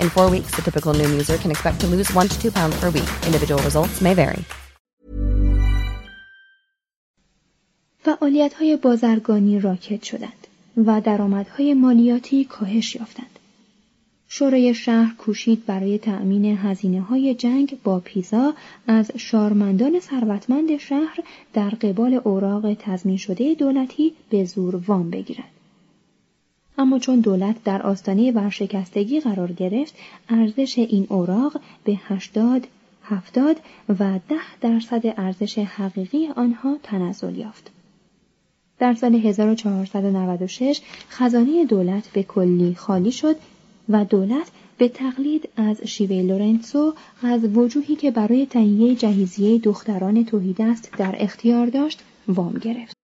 In four weeks, the typical Noom user can expect to lose one to two pounds per week. Individual results may vary. فعالیت های بازرگانی راکت شدند و درآمدهای مالیاتی کاهش یافتند. شورای شهر کوشید برای تأمین هزینه های جنگ با پیزا از شارمندان ثروتمند شهر در قبال اوراق تضمین شده دولتی به زور وام بگیرد. اما چون دولت در آستانه ورشکستگی قرار گرفت ارزش این اوراق به 80 70 و 10 درصد ارزش حقیقی آنها تنزل یافت. در سال 1496 خزانه دولت به کلی خالی شد و دولت به تقلید از شیوه لورنسو از وجوهی که برای تهیه جهیزیه دختران توحیدست در اختیار داشت وام گرفت.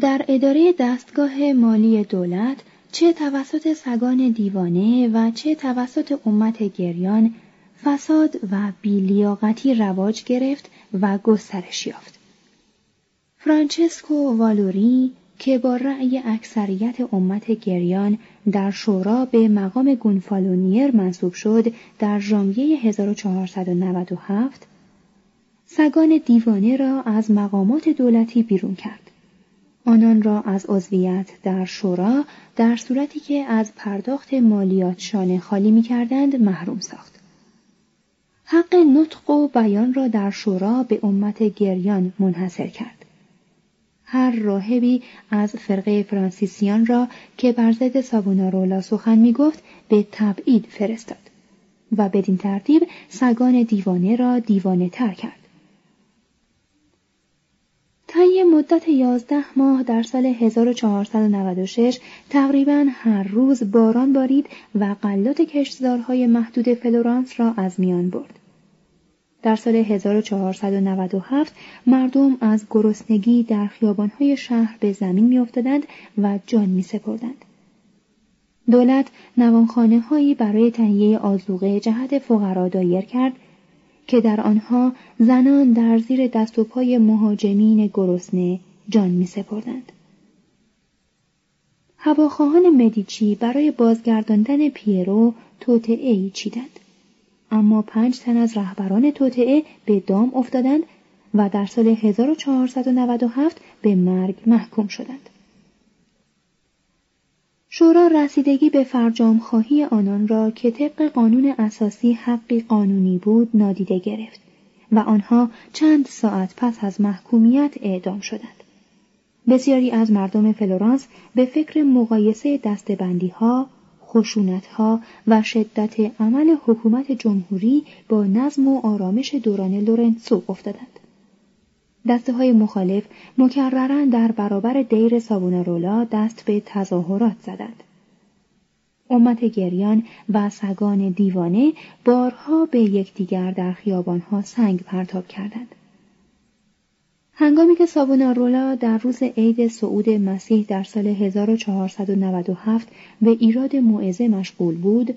در اداره دستگاه مالی دولت چه توسط سگان دیوانه و چه توسط امت گریان فساد و بیلیاقتی رواج گرفت و گسترش یافت. فرانچسکو والوری که با رأی اکثریت امت گریان در شورا به مقام گونفالونیر منصوب شد در ژانویه 1497 سگان دیوانه را از مقامات دولتی بیرون کرد. آنان را از عضویت در شورا در صورتی که از پرداخت مالیات شانه خالی می کردند محروم ساخت. حق نطق و بیان را در شورا به امت گریان منحصر کرد. هر راهبی از فرقه فرانسیسیان را که بر ضد سابونارولا سخن می گفت به تبعید فرستاد و بدین ترتیب سگان دیوانه را دیوانه تر کرد. طی مدت یازده ماه در سال 1496 تقریبا هر روز باران بارید و قلات کشتزارهای محدود فلورانس را از میان برد. در سال 1497 مردم از گرسنگی در خیابانهای شهر به زمین میافتادند و جان می سپردند. دولت نوانخانه هایی برای تهیه آزوقه جهت فقرا دایر کرد که در آنها زنان در زیر دست و پای مهاجمین گرسنه جان می سپردند. هواخواهان مدیچی برای بازگرداندن پیرو توطعه ای چیدند اما پنج تن از رهبران توطعه به دام افتادند و در سال 1497 به مرگ محکوم شدند. شورا رسیدگی به فرجام خواهی آنان را که طبق قانون اساسی حقی قانونی بود نادیده گرفت و آنها چند ساعت پس از محکومیت اعدام شدند. بسیاری از مردم فلورانس به فکر مقایسه دسته بندی ها، خشونت ها و شدت عمل حکومت جمهوری با نظم و آرامش دوران لورنتسو افتادند. دسته های مخالف مکررن در برابر دیر سابونارولا دست به تظاهرات زدند. امت گریان و سگان دیوانه بارها به یکدیگر در خیابانها سنگ پرتاب کردند. هنگامی که سابونارولا در روز عید صعود مسیح در سال 1497 به ایراد موعظه مشغول بود،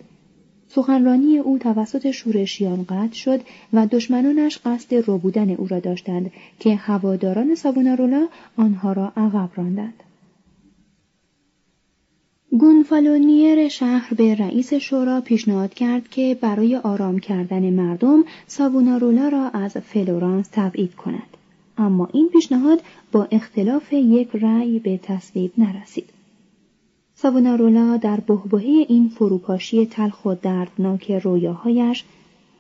سخنرانی او توسط شورشیان قطع شد و دشمنانش قصد ربودن او را داشتند که هواداران سابونارولا آنها را عقب راندند. گونفالونیر شهر به رئیس شورا پیشنهاد کرد که برای آرام کردن مردم سابونارولا را از فلورانس تبعید کند. اما این پیشنهاد با اختلاف یک رأی به تصویب نرسید. ساونارولا در بهبهه این فروپاشی تلخ و دردناک رویاهایش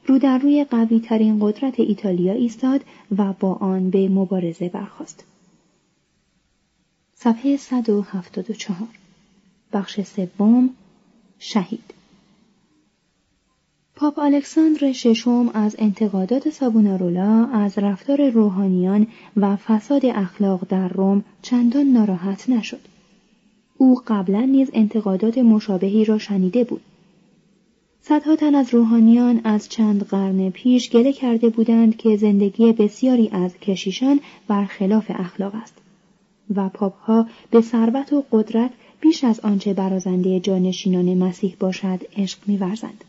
رو در روی قوی ترین قدرت ایتالیا ایستاد و با آن به مبارزه برخاست. صفحه 174 بخش سوم شهید پاپ الکساندر ششم از انتقادات سابونارولا از رفتار روحانیان و فساد اخلاق در روم چندان ناراحت نشد. او قبلا نیز انتقادات مشابهی را شنیده بود. صدها تن از روحانیان از چند قرن پیش گله کرده بودند که زندگی بسیاری از کشیشان برخلاف اخلاق است و پاپها به ثروت و قدرت بیش از آنچه برازنده جانشینان مسیح باشد عشق میورزند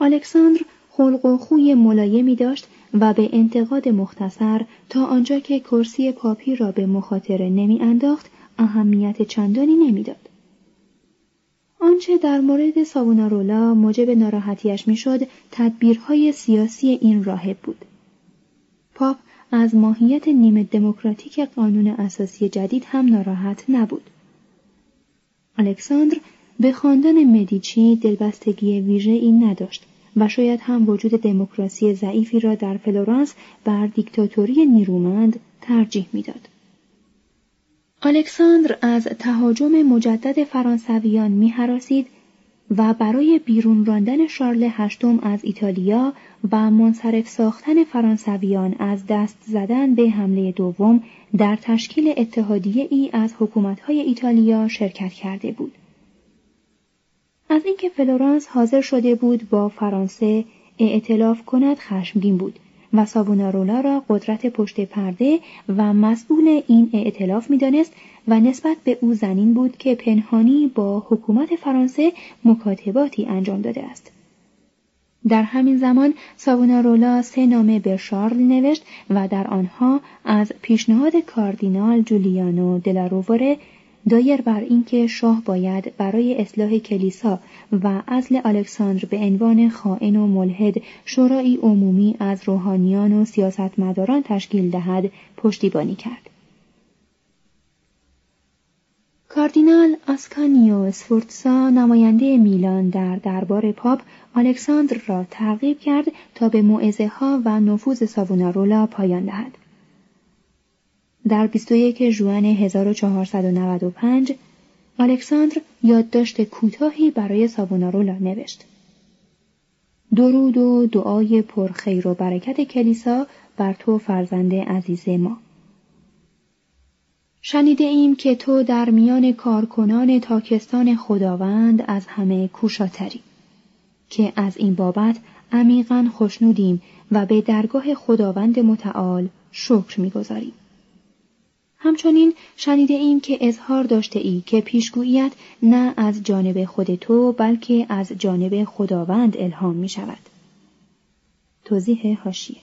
الکساندر خلق و خوی ملایمی داشت و به انتقاد مختصر تا آنجا که کرسی پاپی را به مخاطره نمی انداخت اهمیت چندانی نمی‌داد. آنچه در مورد ساونارولا موجب ناراحتیش می‌شد تدبیرهای سیاسی این راهب بود. پاپ از ماهیت نیمه دموکراتیک قانون اساسی جدید هم ناراحت نبود. الکساندر به خاندان مدیچی دلبستگی ویژه این نداشت و شاید هم وجود دموکراسی ضعیفی را در فلورانس بر دیکتاتوری نیرومند ترجیح می‌داد. الکساندر از تهاجم مجدد فرانسویان میهراسید و برای بیرون راندن شارل هشتم از ایتالیا و منصرف ساختن فرانسویان از دست زدن به حمله دوم در تشکیل اتحادیه ای از حکومتهای ایتالیا شرکت کرده بود. از اینکه فلورانس حاضر شده بود با فرانسه اعتلاف کند خشمگین بود و ساونارولا را قدرت پشت پرده و مسئول این اعتلاف می‌دانست و نسبت به او زنین بود که پنهانی با حکومت فرانسه مکاتباتی انجام داده است. در همین زمان ساونارولا سه نامه به شارل نوشت و در آنها از پیشنهاد کاردینال جولیانو دلارووره دایر بر اینکه شاه باید برای اصلاح کلیسا و ازل الکساندر به عنوان خائن و ملحد شورای عمومی از روحانیان و سیاستمداران تشکیل دهد پشتیبانی کرد. کاردینال آسکانیو سفورتسا نماینده میلان در دربار پاپ الکساندر را ترغیب کرد تا به معزه ها و نفوذ ساوونارولا پایان دهد. در 21 ژوئن 1495 الکساندر یادداشت کوتاهی برای ساوونارولا نوشت. درود و دعای پرخیر و برکت کلیسا بر تو فرزند عزیز ما. شنیده ایم که تو در میان کارکنان تاکستان خداوند از همه کوشاتری که از این بابت عمیقا خوشنودیم و به درگاه خداوند متعال شکر می‌گذاریم. همچنین شنیده ایم که اظهار داشته ای که پیشگوییت نه از جانب خود تو بلکه از جانب خداوند الهام می شود. توضیح هاشیه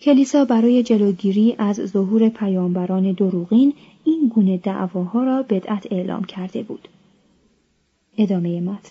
کلیسا برای جلوگیری از ظهور پیامبران دروغین این گونه دعواها را بدعت اعلام کرده بود. ادامه متن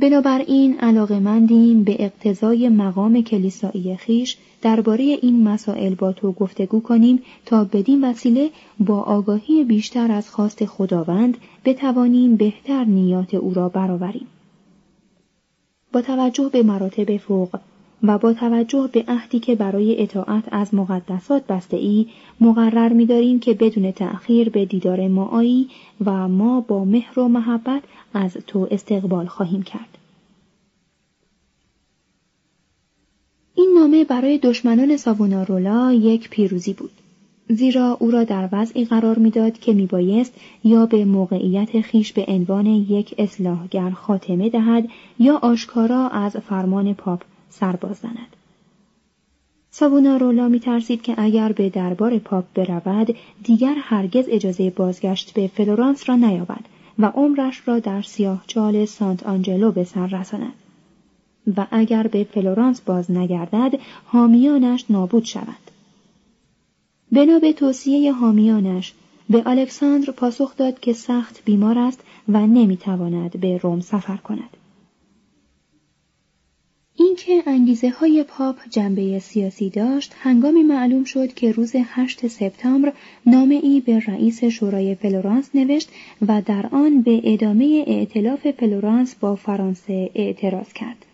بنابراین علاقمندیم به اقتضای مقام کلیسایی خیش درباره این مسائل با تو گفتگو کنیم تا بدین وسیله با آگاهی بیشتر از خواست خداوند بتوانیم بهتر نیات او را برآوریم. با توجه به مراتب فوق و با توجه به عهدی که برای اطاعت از مقدسات بسته ای مقرر می داریم که بدون تأخیر به دیدار ما آیی و ما با مهر و محبت از تو استقبال خواهیم کرد. این نامه برای دشمنان ساوونارولا یک پیروزی بود. زیرا او را در وضعی قرار می‌داد که میبایست یا به موقعیت خیش به عنوان یک اصلاحگر خاتمه دهد یا آشکارا از فرمان پاپ سر باز زند. ساوونارولا می ترسید که اگر به دربار پاپ برود دیگر هرگز اجازه بازگشت به فلورانس را نیابد و عمرش را در سیاه چال سانت آنجلو به سر رساند. و اگر به فلورانس باز نگردد حامیانش نابود شود. بنا به توصیه حامیانش به الکساندر پاسخ داد که سخت بیمار است و نمی‌تواند به روم سفر کند. اینکه انگیزه های پاپ جنبه سیاسی داشت هنگامی معلوم شد که روز 8 سپتامبر نامه ای به رئیس شورای فلورانس نوشت و در آن به ادامه ائتلاف فلورانس با فرانسه اعتراض کرد.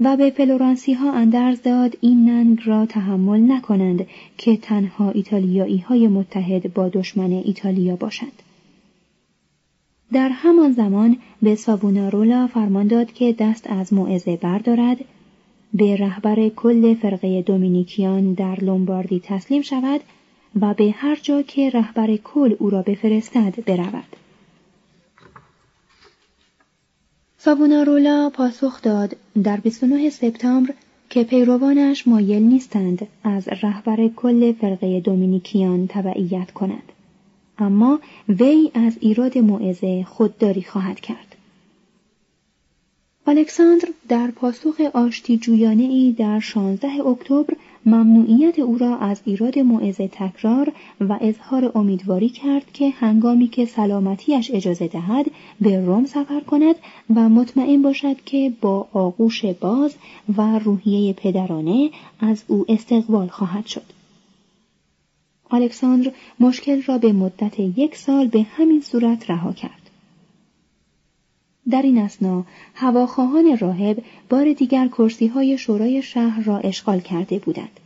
و به فلورانسی ها اندرز داد این ننگ را تحمل نکنند که تنها ایتالیایی های متحد با دشمن ایتالیا باشند. در همان زمان به سابونارولا فرمان داد که دست از موعظه بردارد به رهبر کل فرقه دومینیکیان در لومباردی تسلیم شود و به هر جا که رهبر کل او را بفرستد برود. سابونارولا پاسخ داد در 29 سپتامبر که پیروانش مایل نیستند از رهبر کل فرقه دومینیکیان تبعیت کند اما وی از ایراد موعظه خودداری خواهد کرد الکساندر در پاسخ آشتی جویانه ای در 16 اکتبر ممنوعیت او را از ایراد موعظه تکرار و اظهار امیدواری کرد که هنگامی که سلامتیش اجازه دهد به روم سفر کند و مطمئن باشد که با آغوش باز و روحیه پدرانه از او استقبال خواهد شد. الکساندر مشکل را به مدت یک سال به همین صورت رها کرد. در این اسنا هواخواهان راهب بار دیگر کرسی های شورای شهر را اشغال کرده بودند.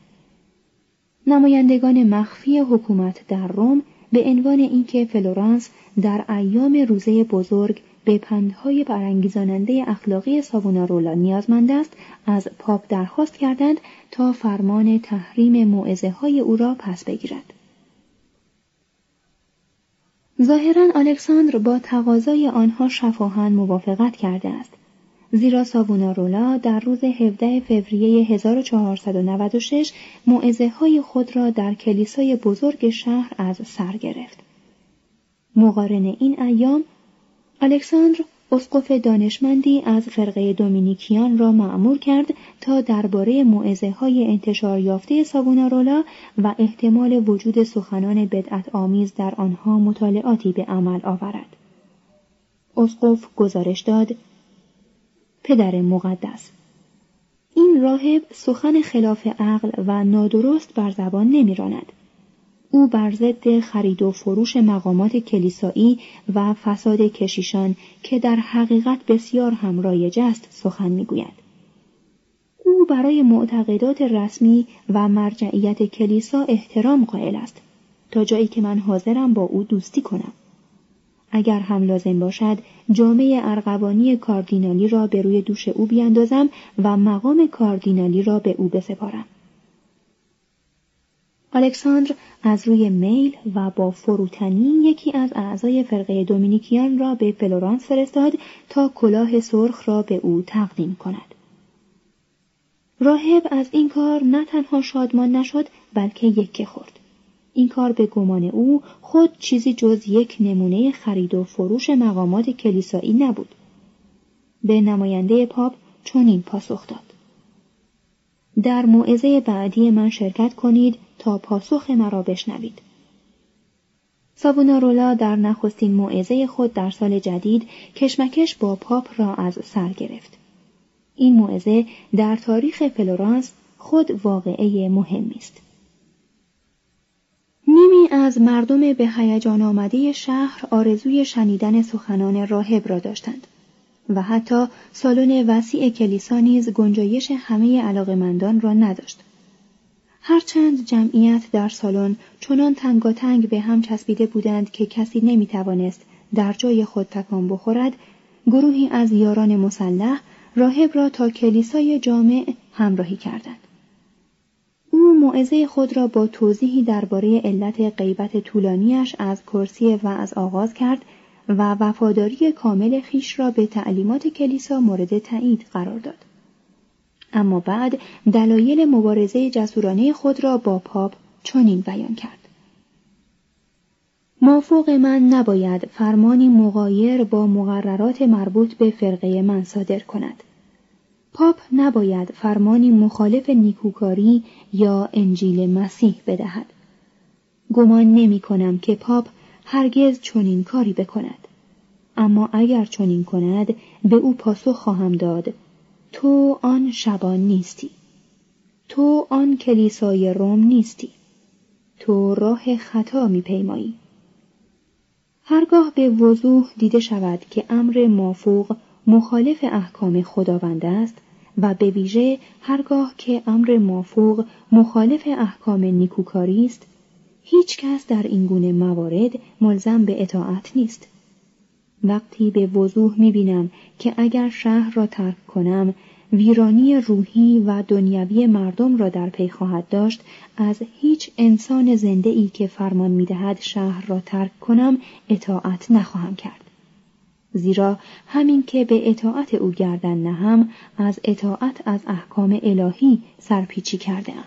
نمایندگان مخفی حکومت در روم به عنوان اینکه فلورانس در ایام روزه بزرگ به پندهای برانگیزاننده اخلاقی ساوونارولا نیازمند است از پاپ درخواست کردند تا فرمان تحریم موعظه های او را پس بگیرد. ظاهرا الکساندر با تقاضای آنها شفاهن موافقت کرده است زیرا ساوونارولا در روز 17 فوریه 1496 معزه های خود را در کلیسای بزرگ شهر از سر گرفت. مقارن این ایام الکساندر اسقف دانشمندی از فرقه دومینیکیان را معمور کرد تا درباره معزه های انتشار یافته سابونارولا و احتمال وجود سخنان بدعت آمیز در آنها مطالعاتی به عمل آورد. اسقف گزارش داد پدر مقدس این راهب سخن خلاف عقل و نادرست بر زبان نمیراند او بر ضد خرید و فروش مقامات کلیسایی و فساد کشیشان که در حقیقت بسیار هم رایج است سخن می‌گوید. او برای معتقدات رسمی و مرجعیت کلیسا احترام قائل است. تا جایی که من حاضرم با او دوستی کنم. اگر هم لازم باشد جامعه ارغوانی کاردینالی را به روی دوش او بیاندازم و مقام کاردینالی را به او بسپارم. الکساندر از روی میل و با فروتنی یکی از اعضای فرقه دومینیکیان را به فلورانس فرستاد تا کلاه سرخ را به او تقدیم کند. راهب از این کار نه تنها شادمان نشد بلکه یکه خورد. این کار به گمان او خود چیزی جز یک نمونه خرید و فروش مقامات کلیسایی نبود. به نماینده پاپ چنین پاسخ داد. در موعظه بعدی من شرکت کنید تا پاسخ مرا بشنوید. سابونارولا در نخستین موعظه خود در سال جدید کشمکش با پاپ را از سر گرفت. این موعظه در تاریخ فلورانس خود واقعه مهمی است. نیمی از مردم به هیجان آمده شهر آرزوی شنیدن سخنان راهب را داشتند و حتی سالن وسیع کلیسا نیز گنجایش همه علاقمندان را نداشت. هرچند جمعیت در سالن چنان تنگاتنگ به هم چسبیده بودند که کسی نمی توانست در جای خود تکان بخورد گروهی از یاران مسلح راهب را تا کلیسای جامع همراهی کردند. او موعظه خود را با توضیحی درباره علت غیبت طولانیش از کرسی و از آغاز کرد و وفاداری کامل خیش را به تعلیمات کلیسا مورد تایید قرار داد. اما بعد دلایل مبارزه جسورانه خود را با پاپ چنین بیان کرد. مافوق من نباید فرمانی مغایر با مقررات مربوط به فرقه من صادر کند. پاپ نباید فرمانی مخالف نیکوکاری یا انجیل مسیح بدهد. گمان نمی کنم که پاپ هرگز چنین کاری بکند. اما اگر چنین کند به او پاسخ خواهم داد تو آن شبان نیستی. تو آن کلیسای روم نیستی. تو راه خطا میپیمایی. هرگاه به وضوح دیده شود که امر مافوق مخالف احکام خداوند است و به ویژه هرگاه که امر مافوق مخالف احکام نیکوکاری است هیچ کس در این گونه موارد ملزم به اطاعت نیست. وقتی به وضوح می‌بینم که اگر شهر را ترک کنم ویرانی روحی و دنیوی مردم را در پی خواهد داشت از هیچ انسان زنده ای که فرمان می‌دهد شهر را ترک کنم اطاعت نخواهم کرد زیرا همین که به اطاعت او گردن نهم از اطاعت از احکام الهی سرپیچی کرده ام.